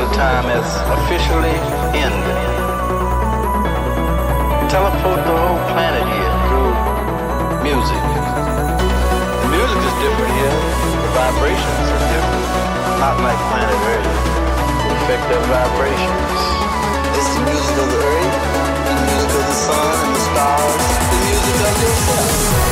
consider time as officially end. Teleport the whole planet here through music. The music is different here. The vibrations are different. Not like planet Earth. The effect of vibrations. It's the music of the earth, the music of the sun and the stars, the music of yourself.